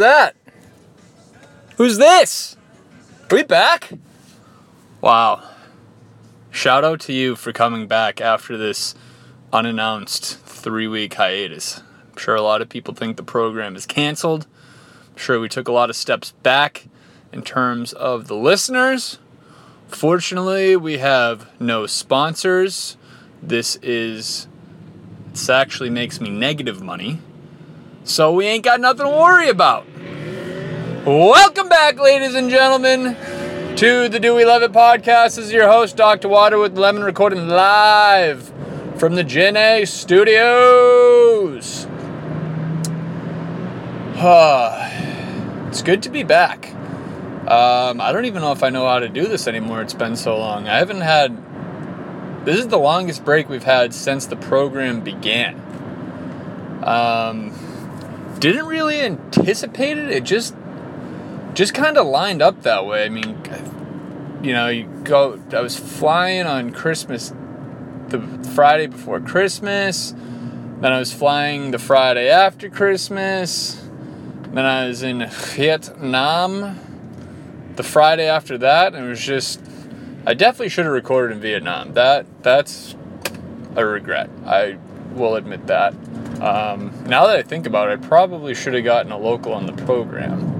That? Who's this? Are we back? Wow. Shout out to you for coming back after this unannounced three week hiatus. I'm sure a lot of people think the program is canceled. I'm sure we took a lot of steps back in terms of the listeners. Fortunately, we have no sponsors. This is, this actually makes me negative money. So we ain't got nothing to worry about. Welcome back, ladies and gentlemen, to the Do We Love It podcast. This is your host, Dr. Water with Lemon, recording live from the Gen A studios. it's good to be back. Um, I don't even know if I know how to do this anymore. It's been so long. I haven't had. This is the longest break we've had since the program began. Um, didn't really anticipate it. It just just kind of lined up that way. I mean, you know, you go. I was flying on Christmas, the Friday before Christmas. Then I was flying the Friday after Christmas. Then I was in Vietnam the Friday after that, and it was just. I definitely should have recorded in Vietnam. That that's a regret. I will admit that. Um, now that I think about it, I probably should have gotten a local on the program.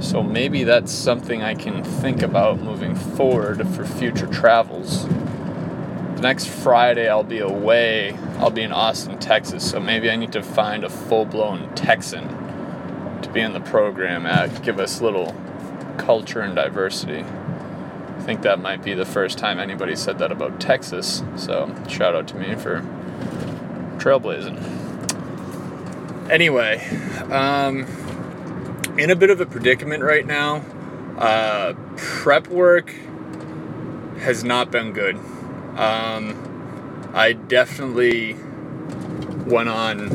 So maybe that's something I can think about moving forward for future travels. The next Friday I'll be away. I'll be in Austin, Texas, so maybe I need to find a full-blown Texan to be in the program at give us little culture and diversity. I think that might be the first time anybody said that about Texas. So, shout out to me for trailblazing. Anyway, um, in a bit of a predicament right now. Uh, prep work has not been good. Um, I definitely went on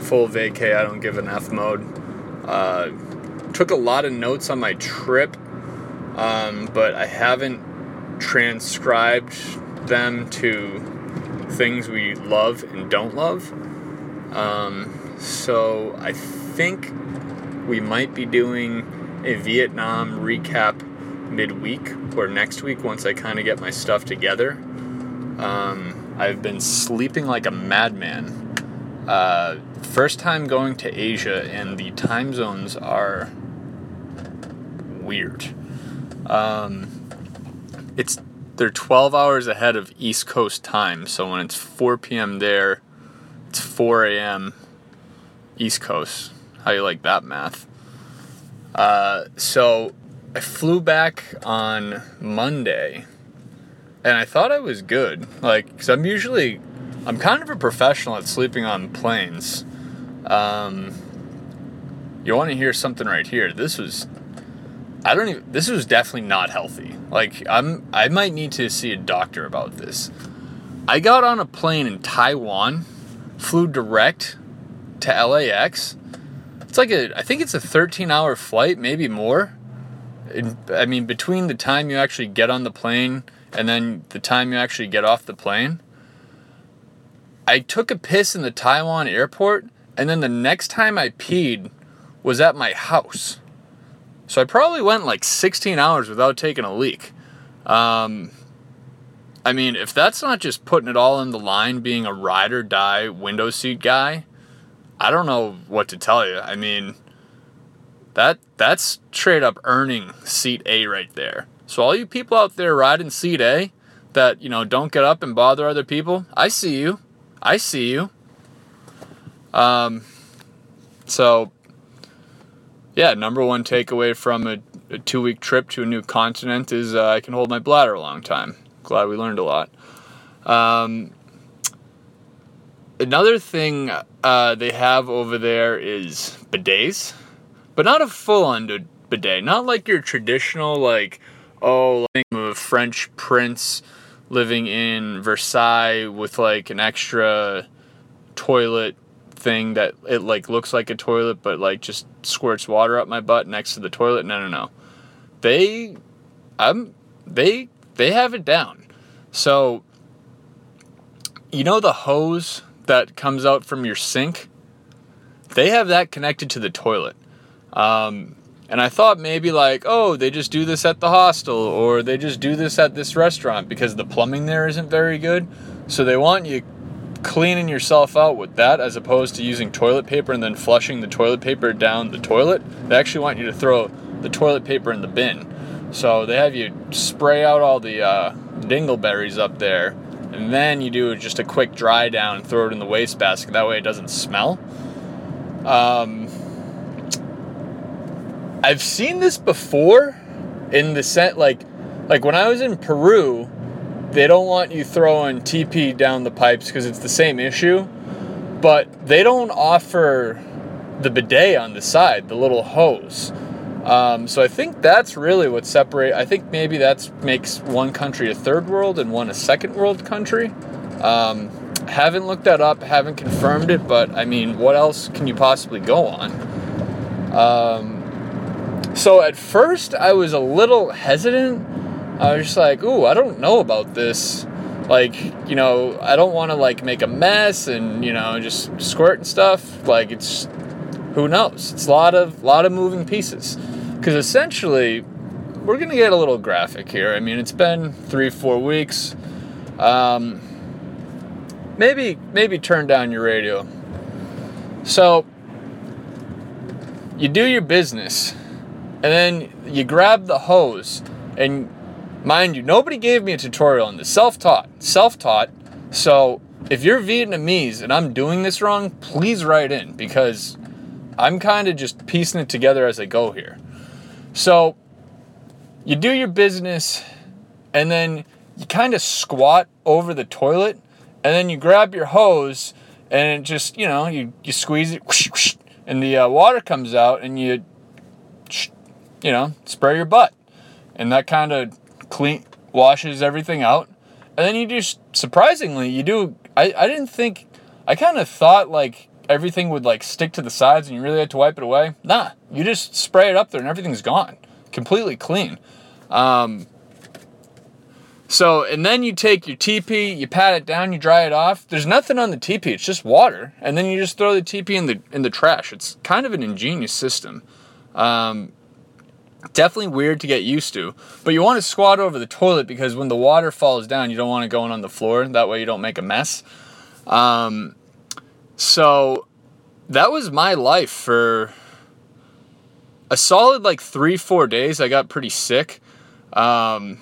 full vacay, I don't give an F mode. Uh, took a lot of notes on my trip, um, but I haven't transcribed them to things we love and don't love. Um, so I think we might be doing a Vietnam recap midweek or next week once I kind of get my stuff together. Um, I've been sleeping like a madman. Uh, first time going to Asia, and the time zones are weird. Um, it's they're 12 hours ahead of East Coast time, so when it's 4 p.m. there, it's 4 a.m. East Coast. How you like that math? Uh, so I flew back on Monday, and I thought I was good. Like, cause I'm usually, I'm kind of a professional at sleeping on planes. Um, you want to hear something right here? This was, I don't even. This was definitely not healthy. Like, I'm, I might need to see a doctor about this. I got on a plane in Taiwan, flew direct to LAX it's like a, I think it's a 13 hour flight, maybe more. I mean, between the time you actually get on the plane and then the time you actually get off the plane, I took a piss in the Taiwan airport, and then the next time I peed was at my house. So I probably went like 16 hours without taking a leak. Um, I mean, if that's not just putting it all in the line being a ride or die window seat guy, I don't know what to tell you. I mean, that that's straight up earning seat A right there. So all you people out there riding seat A that, you know, don't get up and bother other people, I see you. I see you. Um so yeah, number one takeaway from a, a two week trip to a new continent is uh, I can hold my bladder a long time. Glad we learned a lot. Um, another thing uh, they have over there is bidets, but not a full on bidet. Not like your traditional, like, oh, like a French prince living in Versailles with like an extra toilet thing that it like looks like a toilet but like just squirts water up my butt next to the toilet. No, no, no. They I'm they they have it down. So you know the hose that comes out from your sink, they have that connected to the toilet. Um, and I thought maybe like, oh, they just do this at the hostel or they just do this at this restaurant because the plumbing there isn't very good. So they want you cleaning yourself out with that as opposed to using toilet paper and then flushing the toilet paper down the toilet. They actually want you to throw the toilet paper in the bin. So they have you spray out all the uh, dingleberries up there, and then you do just a quick dry down and throw it in the wastebasket. That way it doesn't smell. Um, I've seen this before in the set like like when I was in Peru, they don't want you throwing TP down the pipes because it's the same issue, but they don't offer the bidet on the side, the little hose. Um, so I think that's really what separate. I think maybe that makes one country a third world and one a second world country. Um, haven't looked that up, haven't confirmed it, but I mean, what else can you possibly go on? Um, so at first, I was a little hesitant. I was just like, "Ooh, I don't know about this." Like, you know, I don't want to like make a mess and you know just squirt and stuff. Like, it's who knows? It's a lot of lot of moving pieces. Because essentially, we're to get a little graphic here. I mean, it's been three, four weeks. Um, maybe, maybe turn down your radio. So, you do your business, and then you grab the hose, and mind you, nobody gave me a tutorial on this. Self taught. Self taught. So, if you're Vietnamese and I'm doing this wrong, please write in because I'm kind of just piecing it together as I go here. So you do your business and then you kind of squat over the toilet and then you grab your hose and it just, you know, you, you squeeze it whoosh, whoosh, and the uh, water comes out and you, you know, spray your butt. And that kind of clean washes everything out. And then you just, surprisingly, you do, I, I didn't think, I kind of thought like everything would like stick to the sides and you really had to wipe it away. Nah, you just spray it up there and everything's gone, completely clean. Um, so, and then you take your TP, you pat it down, you dry it off. There's nothing on the TP; it's just water, and then you just throw the TP in the in the trash. It's kind of an ingenious system. Um, definitely weird to get used to, but you want to squat over the toilet because when the water falls down, you don't want it going on the floor. That way, you don't make a mess. Um, so that was my life for a solid like three, four days. I got pretty sick, um,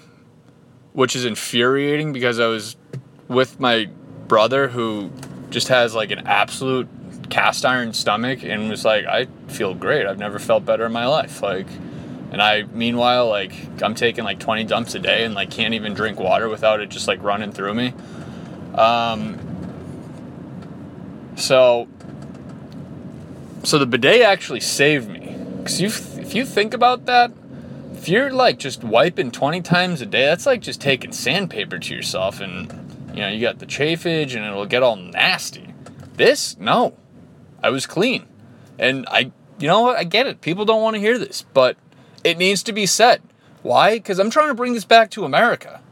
which is infuriating because I was with my brother who just has like an absolute cast iron stomach and was like, I feel great. I've never felt better in my life. Like, and I, meanwhile, like, I'm taking like 20 dumps a day and like can't even drink water without it just like running through me. Um, so, so the bidet actually saved me. Because you, if you think about that, if you're like just wiping 20 times a day, that's like just taking sandpaper to yourself and, you know, you got the chafage and it'll get all nasty. This, no. I was clean. And I, you know what? I get it. People don't want to hear this, but it needs to be said. Why? Because I'm trying to bring this back to America.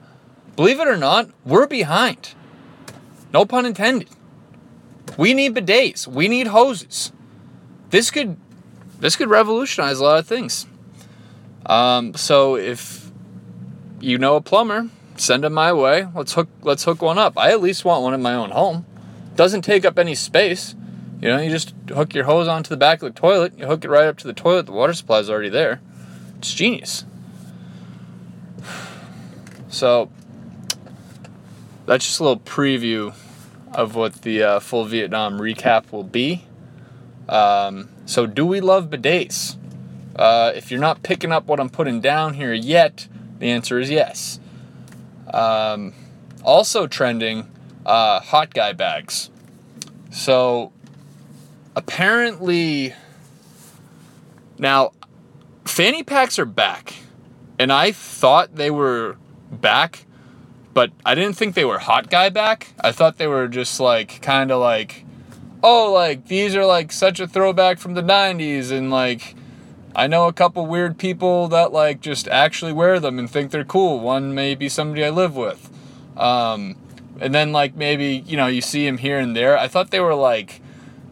Believe it or not, we're behind. No pun intended. We need bidets. We need hoses. This could this could revolutionize a lot of things. Um, so if you know a plumber, send him my way. Let's hook let's hook one up. I at least want one in my own home. Doesn't take up any space. You know, you just hook your hose onto the back of the toilet. You hook it right up to the toilet. The water supply is already there. It's genius. So that's just a little preview of what the uh, full Vietnam recap will be. Um, so, do we love bidets? Uh, if you're not picking up what I'm putting down here yet, the answer is yes. Um, also trending, uh, hot guy bags. So, apparently, now fanny packs are back, and I thought they were back but I didn't think they were hot guy back. I thought they were just like kind of like, oh, like these are like such a throwback from the 90s and like I know a couple weird people that like just actually wear them and think they're cool. One may be somebody I live with. Um, and then like maybe, you know, you see them here and there. I thought they were like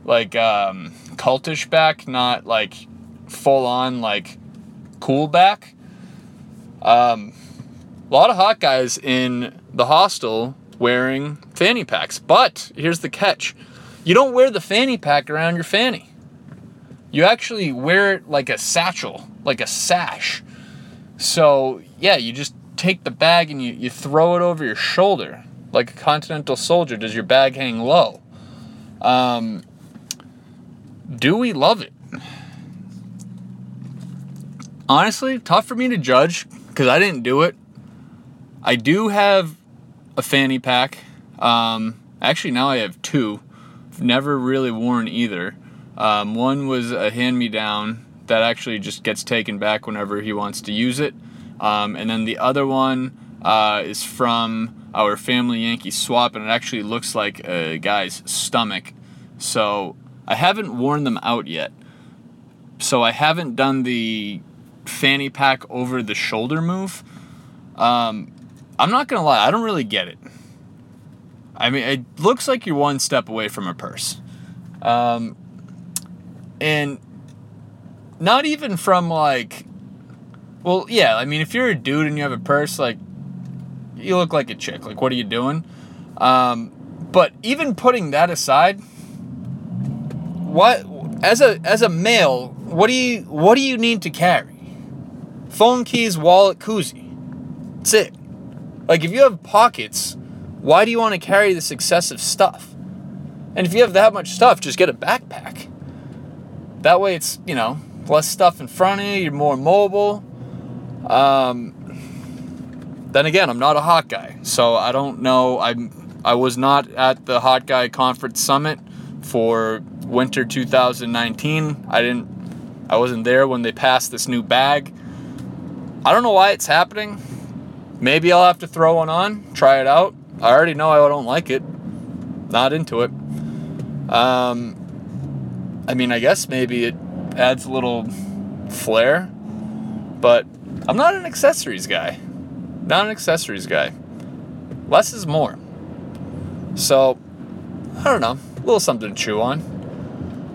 like um cultish back, not like full on like cool back. Um, a lot of hot guys in the hostel wearing fanny packs. But here's the catch you don't wear the fanny pack around your fanny. You actually wear it like a satchel, like a sash. So, yeah, you just take the bag and you, you throw it over your shoulder like a continental soldier. Does your bag hang low? Um, do we love it? Honestly, tough for me to judge because I didn't do it. I do have a fanny pack. Um, actually, now I have two. I've never really worn either. Um, one was a hand me down that actually just gets taken back whenever he wants to use it. Um, and then the other one uh, is from our family Yankee swap, and it actually looks like a guy's stomach. So I haven't worn them out yet. So I haven't done the fanny pack over the shoulder move. Um, I'm not gonna lie, I don't really get it. I mean, it looks like you're one step away from a purse. Um, and not even from like, well, yeah, I mean, if you're a dude and you have a purse, like, you look like a chick. Like, what are you doing? Um, but even putting that aside, what as a as a male, what do you what do you need to carry? Phone keys, wallet, koozie. That's it. Like if you have pockets, why do you want to carry this excessive stuff? And if you have that much stuff, just get a backpack. That way it's, you know, less stuff in front of you, you're more mobile. Um, then again, I'm not a hot guy, so I don't know. I'm I was not at the Hot Guy Conference Summit for winter 2019. I didn't I wasn't there when they passed this new bag. I don't know why it's happening. Maybe I'll have to throw one on, try it out. I already know I don't like it. Not into it. Um I mean, I guess maybe it adds a little flair, but I'm not an accessories guy. Not an accessories guy. Less is more. So, I don't know. A little something to chew on.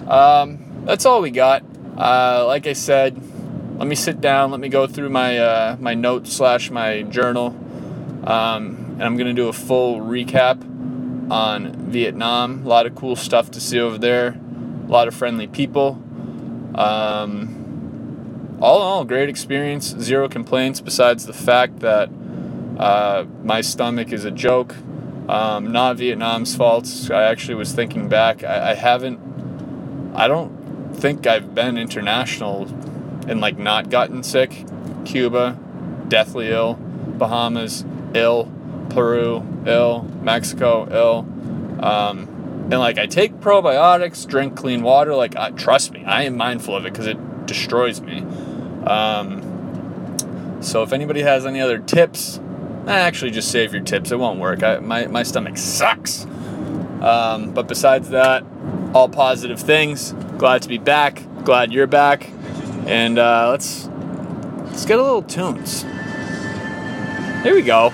Um, that's all we got. Uh, like I said, let me sit down. Let me go through my uh, my notes slash my journal, um, and I'm gonna do a full recap on Vietnam. A lot of cool stuff to see over there. A lot of friendly people. Um, all in all, great experience. Zero complaints besides the fact that uh, my stomach is a joke. Um, not Vietnam's fault. I actually was thinking back. I, I haven't. I don't think I've been international and like not gotten sick. Cuba, deathly ill. Bahamas, ill. Peru, ill. Mexico, ill. Um, and like I take probiotics, drink clean water. Like trust me, I am mindful of it because it destroys me. Um, so if anybody has any other tips, I actually just save your tips. It won't work. I, my my stomach sucks. Um, but besides that, all positive things. Glad to be back. Glad you're back. And uh, let's let's get a little tunes. Here we go.